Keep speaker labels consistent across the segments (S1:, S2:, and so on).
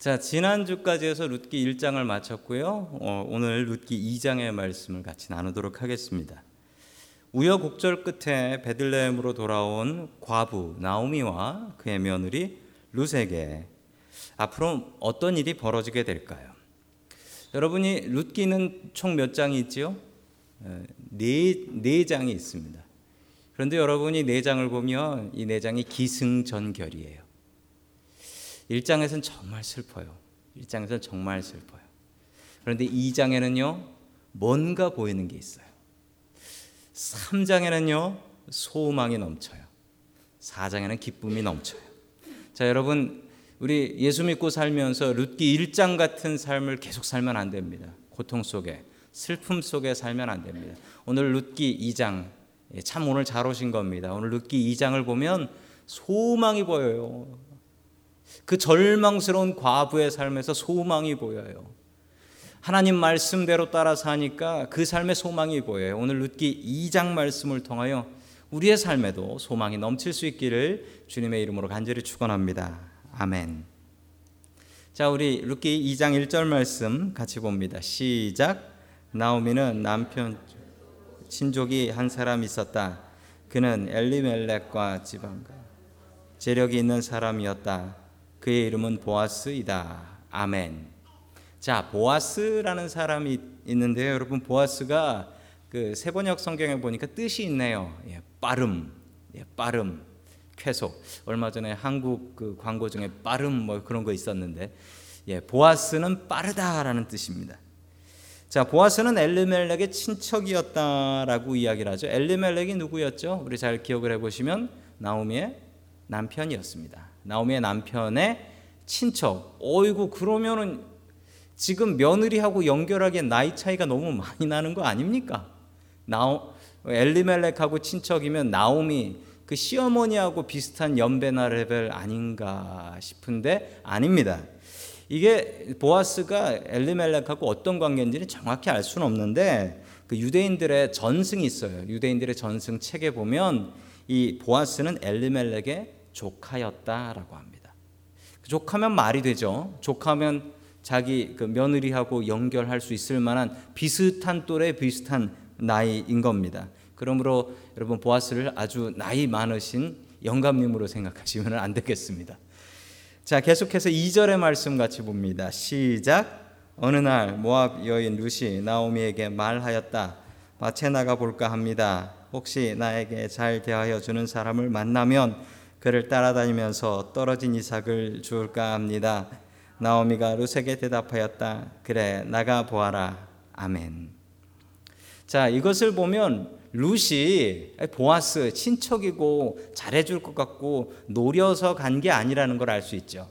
S1: 자, 지난주까지 해서 룻기 1장을 마쳤고요. 어, 오늘 룻기 2장의 말씀을 같이 나누도록 하겠습니다. 우여곡절 끝에 베들레헴으로 돌아온 과부 나오미와 그의 며느리 룻에게 앞으로 어떤 일이 벌어지게 될까요? 여러분이 룻기는 총 몇 장이 있지요? 네, 네 장이 있습니다. 그런데 여러분이 네 장을 보면 이 네 장이 기승전결이에요. 1장에서는 정말 슬퍼요. 1장에서는 정말 슬퍼요. 그런데 2장에는요, 뭔가 보이는 게 있어요. 3장에는요, 소망이 넘쳐요. 4장에는 기쁨이 넘쳐요. 자, 여러분, 우리 예수 믿고 살면서 룻기 1장 같은 삶을 계속 살면 안 됩니다. 고통 속에, 슬픔 속에 살면 안 됩니다. 오늘 룻기 2장, 예, 참 오늘 잘 오신 겁니다. 오늘 룻기 2장을 보면 소망이 보여요. 그 절망스러운 과부의 삶에서 소망이 보여요. 하나님 말씀대로 따라 사니까 그 삶의 소망이 보여요. 오늘 룻기 2장 말씀을 통하여 우리의 삶에도 소망이 넘칠 수 있기를 주님의 이름으로 간절히 축원합니다. 아멘. 자, 우리 룻기 2장 1절 말씀 같이 봅니다. 시작. 나오미는 남편 친족이 한 사람 있었다. 그는 엘리멜렉과 지방가 재력이 있는 사람이었다. 그의 이름은 보아스이다. 아멘. 자, 보아스라는 사람이 있는데요. 여러분 보아스가 그 세번역 성경에 보니까 뜻이 있네요. 예, 빠름, 예, 빠름, 쾌속. 얼마 전에 한국 그 광고 중에 빠름 뭐 그런 거 있었는데, 예, 보아스는 빠르다라는 뜻입니다. 자, 보아스는 엘리멜렉의 친척이었다라고 이야기를 하죠. 엘리멜렉이 누구였죠? 우리 잘 기억을 해보시면 나오미의 남편이었습니다. 나오미의 남편의 친척. 어이구 그러면은 지금 며느리하고 연결하기에 나이 차이가 너무 많이 나는 거 아닙니까? 나오 엘리멜렉하고 친척이면 나오미 그 시어머니하고 비슷한 연배나 레벨 아닌가 싶은데 아닙니다. 이게 보아스가 엘리멜렉하고 어떤 관계인지는 정확히 알 수는 없는데 그 유대인들의 전승이 있어요. 유대인들의 전승 책에 보면 이 보아스는 엘리멜렉의 조카였다라고 합니다. 그 조카면 말이 되죠. 조카면 자기 그 며느리하고 연결할 수 있을 만한 비슷한 또래 비슷한 나이인 겁니다. 그러므로 여러분 보아스를 아주 나이 많으신 영감님으로 생각하시면 안 되겠습니다. 자, 계속해서 2절의 말씀 같이 봅니다. 시작. 어느 날 모압 여인 루시 나오미에게 말하였다. 밭에 나가 볼까 합니다. 혹시 나에게 잘 대하여 주는 사람을 만나면 그를 따라다니면서 떨어진 이삭을 주울까 합니다. 나오미가 루세게 대답하였다. 그래, 나가 보아라. 아멘. 자, 이것을 보면 루시 보아스 친척이고 잘해줄 것 같고 노려서 간 게 아니라는 걸 알 수 있죠.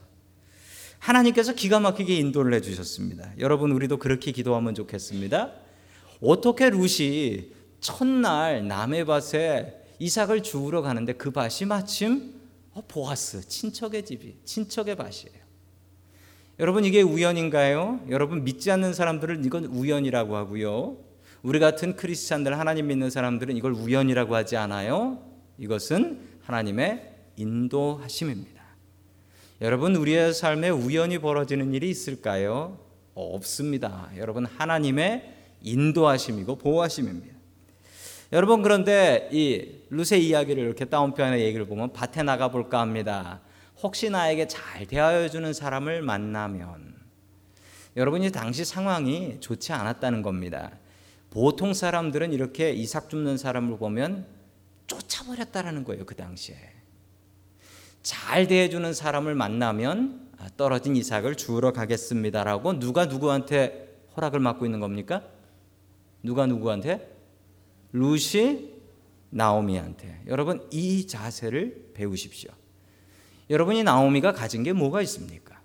S1: 하나님께서 기가 막히게 인도를 해주셨습니다. 여러분 우리도 그렇게 기도하면 좋겠습니다. 어떻게 루시 첫날 남의 밭에 이삭을 주우러 가는데 그 밭이 마침 어, 보아스 친척의 집이 친척의 밭이에요. 여러분 이게 우연인가요? 여러분 믿지 않는 사람들은 이건 우연이라고 하고요. 우리 같은 크리스찬들 하나님 믿는 사람들은 이걸 우연이라고 하지 않아요. 이것은 하나님의 인도하심입니다. 여러분 우리의 삶에 우연히 벌어지는 일이 있을까요? 없습니다. 여러분 하나님의 인도하심이고 보호하심입니다. 여러분 그런데 이 루세 이야기를 이렇게 다운편의 얘기를 보면 밭에 나가 볼까 합니다. 혹시 나에게 잘 대하여 주는 사람을 만나면 여러분이 당시 상황이 좋지 않았다는 겁니다. 보통 사람들은 이렇게 이삭 줍는 사람을 보면 쫓아버렸다라는 거예요 그 당시에. 잘 대해주는 사람을 만나면 아, 떨어진 이삭을 주우러 가겠습니다라고 누가 누구한테 허락을 맡고 있는 겁니까? 누가 누구한테? 루시 나오미한테. 여러분 이 자세를 배우십시오. 여러분이 나오미가 가진 게 뭐가 있습니까?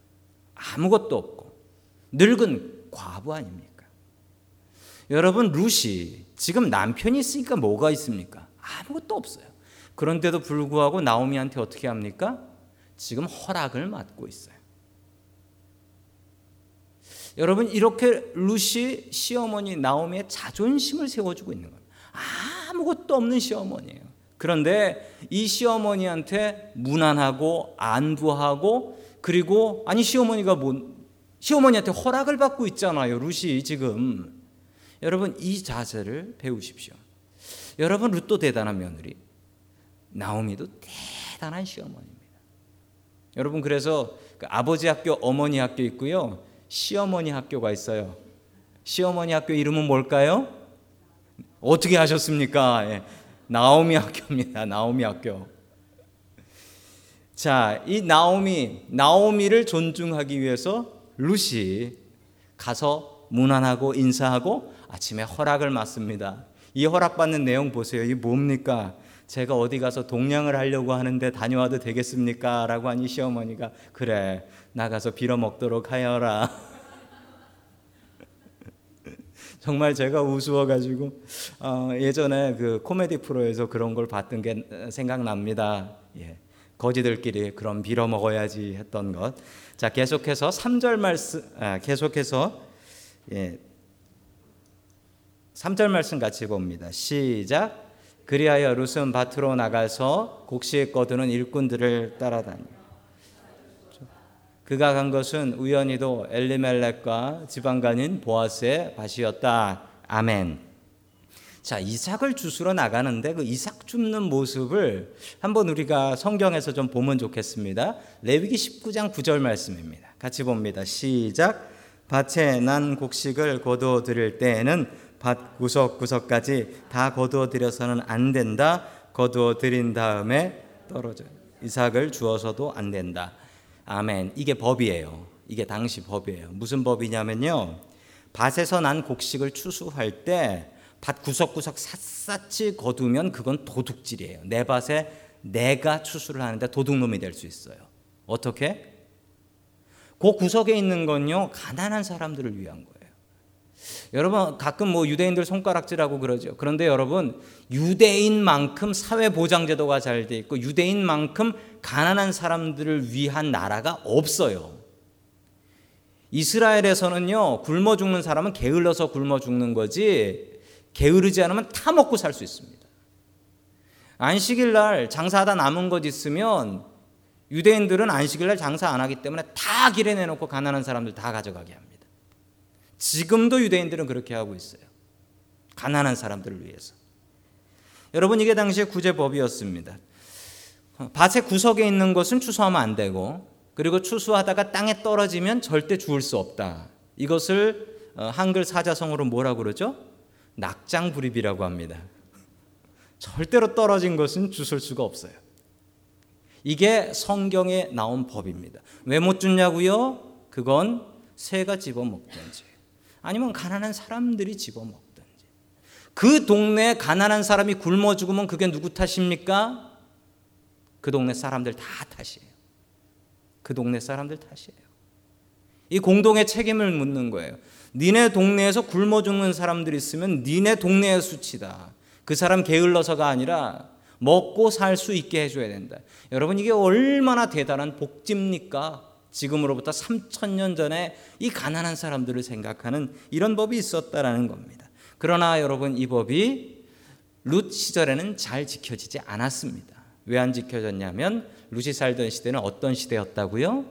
S1: 아무것도 없고 늙은 과부 아닙니까? 여러분 루시 지금 남편이 있으니까 뭐가 있습니까? 아무것도 없어요. 그런데도 불구하고 나오미한테 어떻게 합니까? 지금 허락을 맡고 있어요. 여러분 이렇게 루시 시어머니 나오미의 자존심을 세워주고 있는 거예요. 아 무것도 없는 시어머니예요. 그런데 이 시어머니한테 무난하고 안부하고 그리고 아니 시어머니가 뭐 시어머니한테 허락을 받고 있잖아요. 루시 지금. 여러분 이 자세를 배우십시오. 여러분 룻도 대단한 며느리. 나오미도 대단한 시어머니입니다. 여러분 그래서 그 아버지 학교, 어머니 학교 있고요. 시어머니 학교가 있어요. 시어머니 학교 이름은 뭘까요? 어떻게 하셨습니까? 예. 나오미 학교입니다. 나오미 학교. 자, 이 나오미, 나오미를 존중하기 위해서 루시 가서 문안하고 인사하고 아침에 허락을 맞습니다. 이 허락받는 내용 보세요. 이 뭡니까? 제가 어디 가서 동냥을 하려고 하는데 다녀와도 되겠습니까? 라고 하니 시어머니가 그래 나가서 빌어 먹도록 하여라. 정말 제가 우스워가지고 어, 예전에 그 코미디 프로에서 그런 걸 봤던 게 생각납니다. 예. 거지들끼리 그럼 빌어 먹어야지 했던 것. 자 계속해서 3절 말씀 아, 계속해서 예. 3절 말씀 같이 봅니다. 시작. 그리하여 룻은 밭으로 나가서 곡식 거두는 일꾼들을 따라다니. 그가 간 것은 우연히도 엘리멜렉과 지방간인 보아스의 밭이었다. 아멘. 자, 이삭을 주스러 나가는데 그 이삭 줍는 모습을 한번 우리가 성경에서 좀 보면 좋겠습니다. 레위기 19장 9절 말씀입니다. 같이 봅니다. 시작. 밭에 난 곡식을 거두어 드릴 때에는 밭 구석구석까지 다 거두어 드려서는 안 된다. 거두어 드린 다음에 떨어져. 이삭을 주어서도 안 된다. 아멘. 이게 법이에요. 이게 당시 법이에요. 무슨 법이냐면요. 밭에서 난 곡식을 추수할 때 밭 구석구석 샅샅이 거두면 그건 도둑질이에요. 내 밭에 내가 추수를 하는데 도둑놈이 될 수 있어요. 어떻게? 그 구석에 있는 건요 가난한 사람들을 위한 거예요. 여러분 가끔 뭐 유대인들 손가락질하고 그러죠. 그런데 여러분 유대인만큼 사회 보장 제도가 잘 돼 있고 유대인만큼 가난한 사람들을 위한 나라가 없어요. 이스라엘에서는요 굶어 죽는 사람은 게을러서 굶어 죽는 거지 게으르지 않으면 다 먹고 살 수 있습니다. 안식일 날 장사하다 남은 것 있으면 유대인들은 안식일 날 장사 안 하기 때문에 다 길에 내놓고 가난한 사람들 다 가져가게 합니다. 지금도 유대인들은 그렇게 하고 있어요. 가난한 사람들을 위해서. 여러분 이게 당시의 구제법이었습니다. 밭의 구석에 있는 것은 추수하면 안 되고 그리고 추수하다가 땅에 떨어지면 절대 주울 수 없다. 이것을 어, 한글 사자성어로 뭐라고 그러죠? 낙장불입이라고 합니다. 절대로 떨어진 것은 주술 수가 없어요. 이게 성경에 나온 법입니다. 왜 못 주냐고요? 그건 새가 집어먹든지 아니면 가난한 사람들이 집어먹든지 그 동네 가난한 사람이 굶어 죽으면 그게 누구 탓입니까? 그 동네 사람들 다 탓이에요. 그 동네 사람들 탓이에요. 이 공동의 책임을 묻는 거예요. 니네 동네에서 굶어 죽는 사람들이 있으면 니네 동네의 수치다. 그 사람 게을러서가 아니라 먹고 살 수 있게 해줘야 된다. 여러분 이게 얼마나 대단한 복지입니까? 지금으로부터 3천 년 전에 이 가난한 사람들을 생각하는 이런 법이 있었다라는 겁니다. 그러나 여러분 이 법이 룻 시절에는 잘 지켜지지 않았습니다. 왜 안 지켜졌냐면 룻이 살던 시대는 어떤 시대였다고요?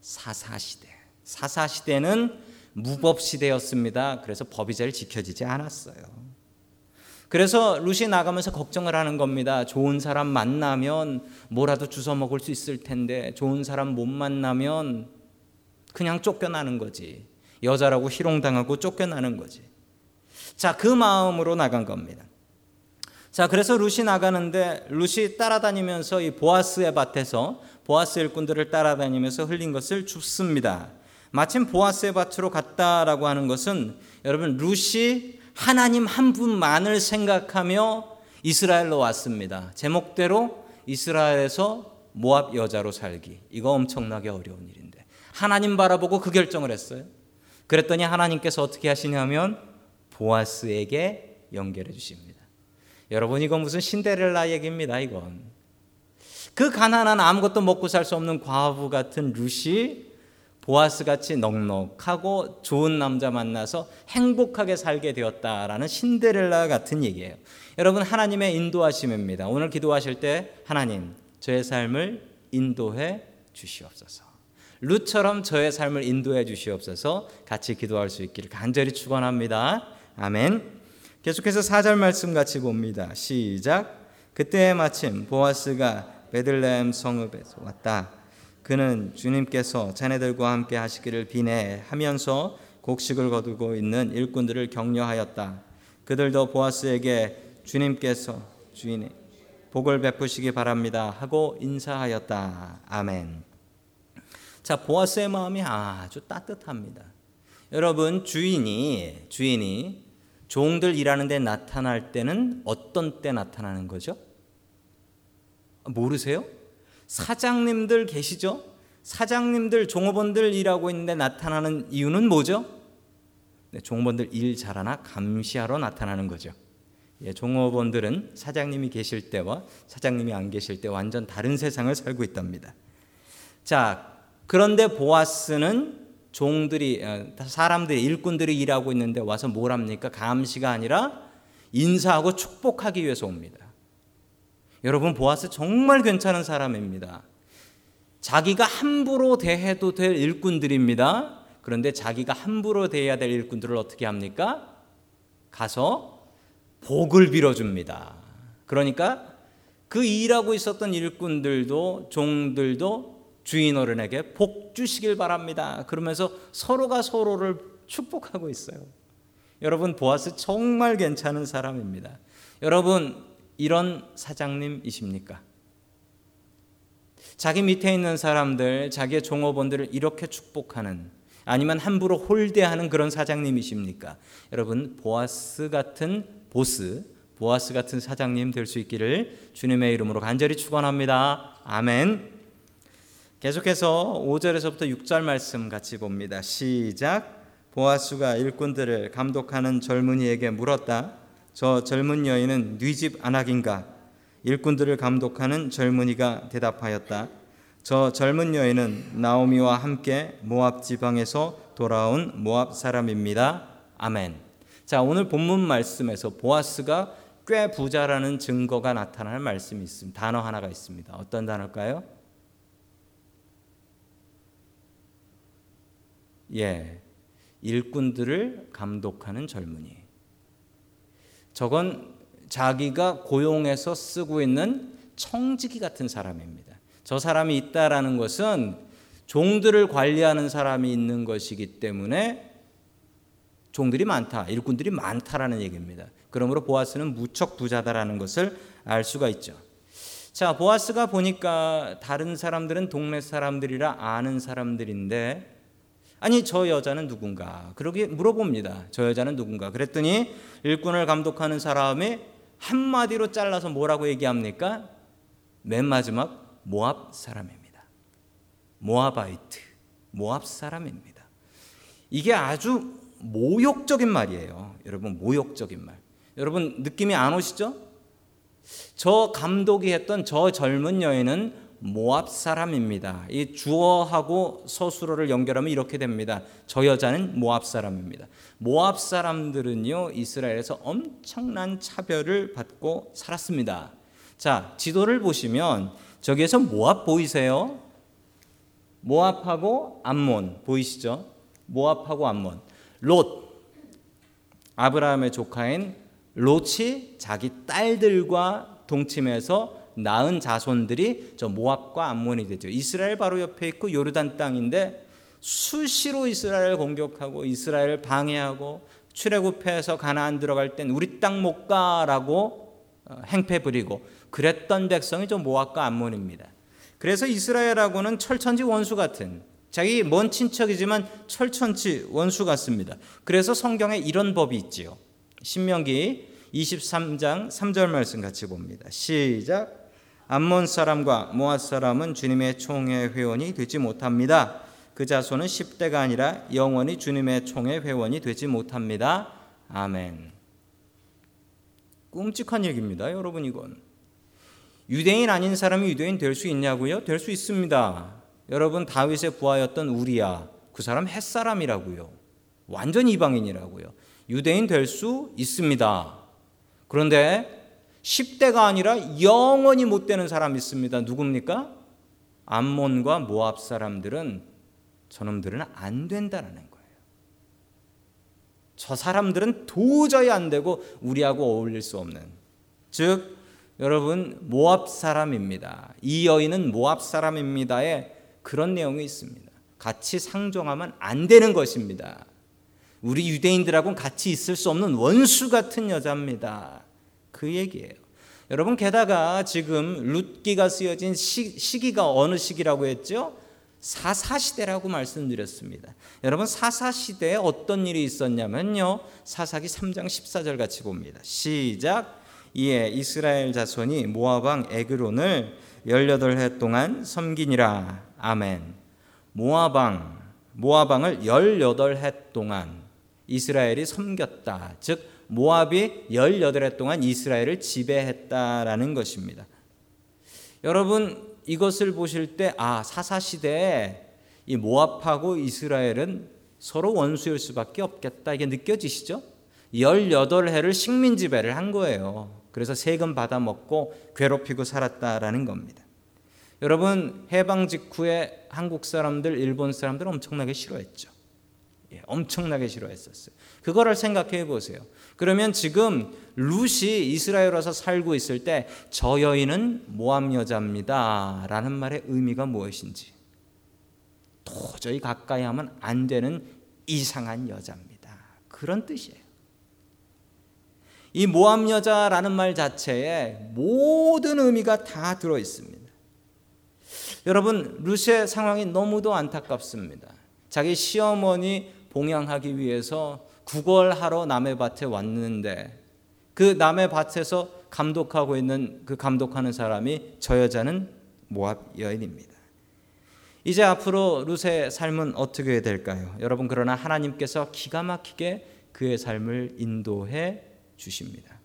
S1: 사사 시대. 사사 시대는 무법 시대였습니다. 그래서 법이 잘 지켜지지 않았어요. 그래서 루시 나가면서 걱정을 하는 겁니다. 좋은 사람 만나면 뭐라도 주워 먹을 수 있을 텐데 좋은 사람 못 만나면 그냥 쫓겨나는 거지. 여자라고 희롱당하고 쫓겨나는 거지. 자, 그 마음으로 나간 겁니다. 자, 그래서 루시 나가는데 루시 따라다니면서 이 보아스의 밭에서 보아스 일꾼들을 따라다니면서 흘린 것을 줍습니다. 마침 보아스의 밭으로 갔다라고 하는 것은 여러분 루시 하나님 한 분만을 생각하며 이스라엘로 왔습니다. 제목대로 이스라엘에서 모압 여자로 살기. 이거 엄청나게 어려운 일인데. 하나님 바라보고 그 결정을 했어요. 그랬더니 하나님께서 어떻게 하시냐면 보아스에게 연결해 주십니다. 여러분 이건 무슨 신데렐라 얘기입니다. 이건. 그 가난한 아무것도 먹고 살 수 없는 과부 같은 루시 보아스 같이 넉넉하고 좋은 남자 만나서 행복하게 살게 되었다라는 신데렐라 같은 얘기예요. 여러분 하나님의 인도하심입니다. 오늘 기도하실 때 하나님 저의 삶을 인도해 주시옵소서. 룻처럼 저의 삶을 인도해 주시옵소서 같이 기도할 수 있기를 간절히 축원합니다. 아멘. 계속해서 4절 말씀 같이 봅니다. 시작. 그때 마침 보아스가 베들레헴 성읍에서 왔다. 그는 주님께서 자네들과 함께 하시기를 비내하면서 곡식을 거두고 있는 일꾼들을 격려하였다. 그들도 보아스에게 주님께서 주인의 복을 베푸시기 바랍니다 하고 인사하였다. 아멘. 자, 보아스의 마음이 아주 따뜻합니다. 여러분, 주인이 주인이 종들 일하는 데 나타날 때는 어떤 때 나타나는 거죠? 모르세요? 사장님들 계시죠? 사장님들, 종업원들 일하고 있는데 나타나는 이유는 뭐죠? 네, 종업원들 일 잘하나 감시하러 나타나는 거죠. 예, 종업원들은 사장님이 계실 때와 사장님이 안 계실 때 완전 다른 세상을 살고 있답니다. 자, 그런데 보아스는 종들이 어, 사람들이 일꾼들이 일하고 있는데 와서 뭘 합니까? 감시가 아니라 인사하고 축복하기 위해서 옵니다. 여러분 보아스 정말 괜찮은 사람입니다. 자기가 함부로 대해도 될 일꾼들입니다. 그런데 자기가 함부로 대해야 될 일꾼들을 어떻게 합니까? 가서 복을 빌어줍니다. 그러니까 그 일하고 있었던 일꾼들도 종들도 주인 어른에게 복 주시길 바랍니다. 그러면서 서로가 서로를 축복하고 있어요. 여러분 보아스 정말 괜찮은 사람입니다. 여러분 이런 사장님이십니까? 자기 밑에 있는 사람들, 자기의 종업원들을 이렇게 축복하는 아니면 함부로 홀대하는 그런 사장님이십니까? 여러분 보아스 같은 보스, 보아스 같은 사장님 될 수 있기를 주님의 이름으로 간절히 축원합니다. 아멘. 계속해서 5절에서부터 6절 말씀 같이 봅니다. 시작. 보아스가 일꾼들을 감독하는 젊은이에게 물었다. 저 젊은 여인은 뉘집 안악인가? 일꾼들을 감독하는 젊은이가 대답하였다. 저 젊은 여인은 나오미와 함께 모압 지방에서 돌아온 모압 사람입니다. 아멘. 자, 오늘 본문 말씀에서 보아스가 꽤 부자라는 증거가 나타날 말씀이 있습니다. 단어 하나가 있습니다. 어떤 단어일까요? 예. 일꾼들을 감독하는 젊은이. 저건 자기가 고용해서 쓰고 있는 청지기 같은 사람입니다. 저 사람이 있다라는 것은 종들을 관리하는 사람이 있는 것이기 때문에 종들이 많다, 일꾼들이 많다라는 얘기입니다. 그러므로 보아스는 무척 부자다라는 것을 알 수가 있죠. 자, 보아스가 보니까 다른 사람들은 동네 사람들이라 아는 사람들인데 아니 저 여자는 누군가? 그러게 물어봅니다. 저 여자는 누군가? 그랬더니 일꾼을 감독하는 사람이 한마디로 잘라서 뭐라고 얘기합니까? 맨 마지막 모압 사람입니다. Moabite, 모압 사람입니다. 이게 아주 모욕적인 말이에요. 여러분 모욕적인 말. 여러분 느낌이 안 오시죠? 저 감독이 했던 저 젊은 여인은 모압 사람입니다. 이 주어하고 서술어를 연결하면 이렇게 됩니다. 저 여자는 모압 사람입니다. 모압 사람들은요, 이스라엘에서 엄청난 차별을 받고 살았습니다. 자, 지도를 보시면 저기에서 모압 보이세요? 모압하고 암몬 보이시죠? 모압하고 암몬. 롯. 아브라함의 조카인 롯이 자기 딸들과 동침해서 낳은 자손들이 저 모압과 암몬이 되죠. 이스라엘 바로 옆에 있고 요르단 땅인데 수시로 이스라엘 공격하고 이스라엘 방해하고 출애굽해서 가나안 들어갈 땐 우리 땅 못 가라고 어, 행패 부리고 그랬던 백성이 저 모압과 암몬입니다. 그래서 이스라엘하고는 철천지 원수 같은 자기 먼 친척이지만 철천지 원수 같습니다. 그래서 성경에 이런 법이 있지요. 신명기 23장 3절 말씀 같이 봅니다. 시작. 암몬 사람과 모압 사람은 주님의 총회 회원이 되지 못합니다. 그 자손은 10대가 아니라 영원히 주님의 총회 회원이 되지 못합니다. 아멘. 끔찍한 얘기입니다. 여러분 이건. 유대인 아닌 사람이 유대인 될 수 있냐고요? 될 수 있습니다. 여러분 다윗의 부하였던 우리야. 그 사람 햇사람이라고요. 완전 이방인이라고요. 유대인 될 수 있습니다. 그런데 10대가 아니라 영원히 못 되는 사람이 있습니다. 누굽니까? 암몬과 모압 사람들은 저놈들은 안 된다라는 거예요. 저 사람들은 도저히 안 되고 우리하고 어울릴 수 없는 즉 여러분 모압 사람입니다. 이 여인은 모압 사람입니다에 그런 내용이 있습니다. 같이 상종하면 안 되는 것입니다. 우리 유대인들하고는 같이 있을 수 없는 원수 같은 여자입니다. 그 얘기예요. 여러분 게다가 지금 룻기가 쓰여진 시, 시기가 어느 시기라고 했죠? 사사 시대라고 말씀드렸습니다. 여러분 사사 시대에 어떤 일이 있었냐면요. 사사기 3장 14절 같이 봅니다. 시작. 이에 이스라엘 자손이 모압 왕 에그론을 18해 동안 섬기니라. 아멘. 모압 왕 모압 왕을 18해 동안 이스라엘이 섬겼다. 즉 모압이 18해 동안 이스라엘을 지배했다라는 것입니다. 여러분 이것을 보실 때 아, 사사 시대에 이 모압하고 이스라엘은 서로 원수일 수밖에 없겠다. 이게 느껴지시죠? 18해를 식민 지배를 한 거예요. 그래서 세금 받아 먹고 괴롭히고 살았다라는 겁니다. 여러분 해방 직후에 한국 사람들, 일본 사람들 엄청나게 싫어했죠. 예, 엄청나게 싫어했었어요. 그거를 생각해 보세요. 그러면 지금 룻이 이스라엘 와서 살고 있을 때 저 여인은 모함 여자입니다 라는 말의 의미가 무엇인지 도저히 가까이 하면 안 되는 이상한 여자입니다. 그런 뜻이에요. 이 모함 여자라는 말 자체에 모든 의미가 다 들어 있습니다. 여러분 룻의 상황이 너무도 안타깝습니다. 자기 시어머니 봉양하기 위해서 구걸하러 남의 밭에 왔는데 그 남의 밭에서 감독하고 있는 그 감독하는 사람이 저 여자는 모압 여인입니다. 이제 앞으로 룻의 삶은 어떻게 될까요? 여러분 그러나 하나님께서 기가 막히게 그의 삶을 인도해 주십니다.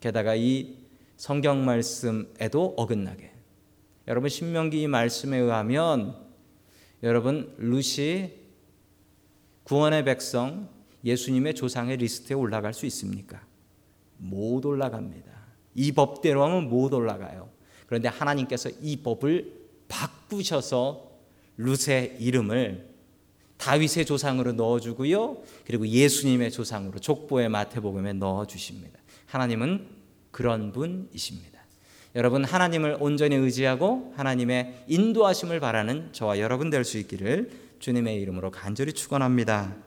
S1: 게다가 이 성경 말씀에도 어긋나게 여러분 신명기 이 말씀에 의하면 여러분 룻이 구원의 백성 예수님의 조상의 리스트에 올라갈 수 있습니까? 못 올라갑니다. 이 법대로 하면 못 올라가요. 그런데 하나님께서 이 법을 바꾸셔서 룻의 이름을 다윗의 조상으로 넣어주고요. 그리고 예수님의 조상으로 족보의 마태복음에 넣어주십니다. 하나님은 그런 분이십니다. 여러분 하나님을 온전히 의지하고 하나님의 인도하심을 바라는 저와 여러분 될 수 있기를 주님의 이름으로 간절히 축원합니다.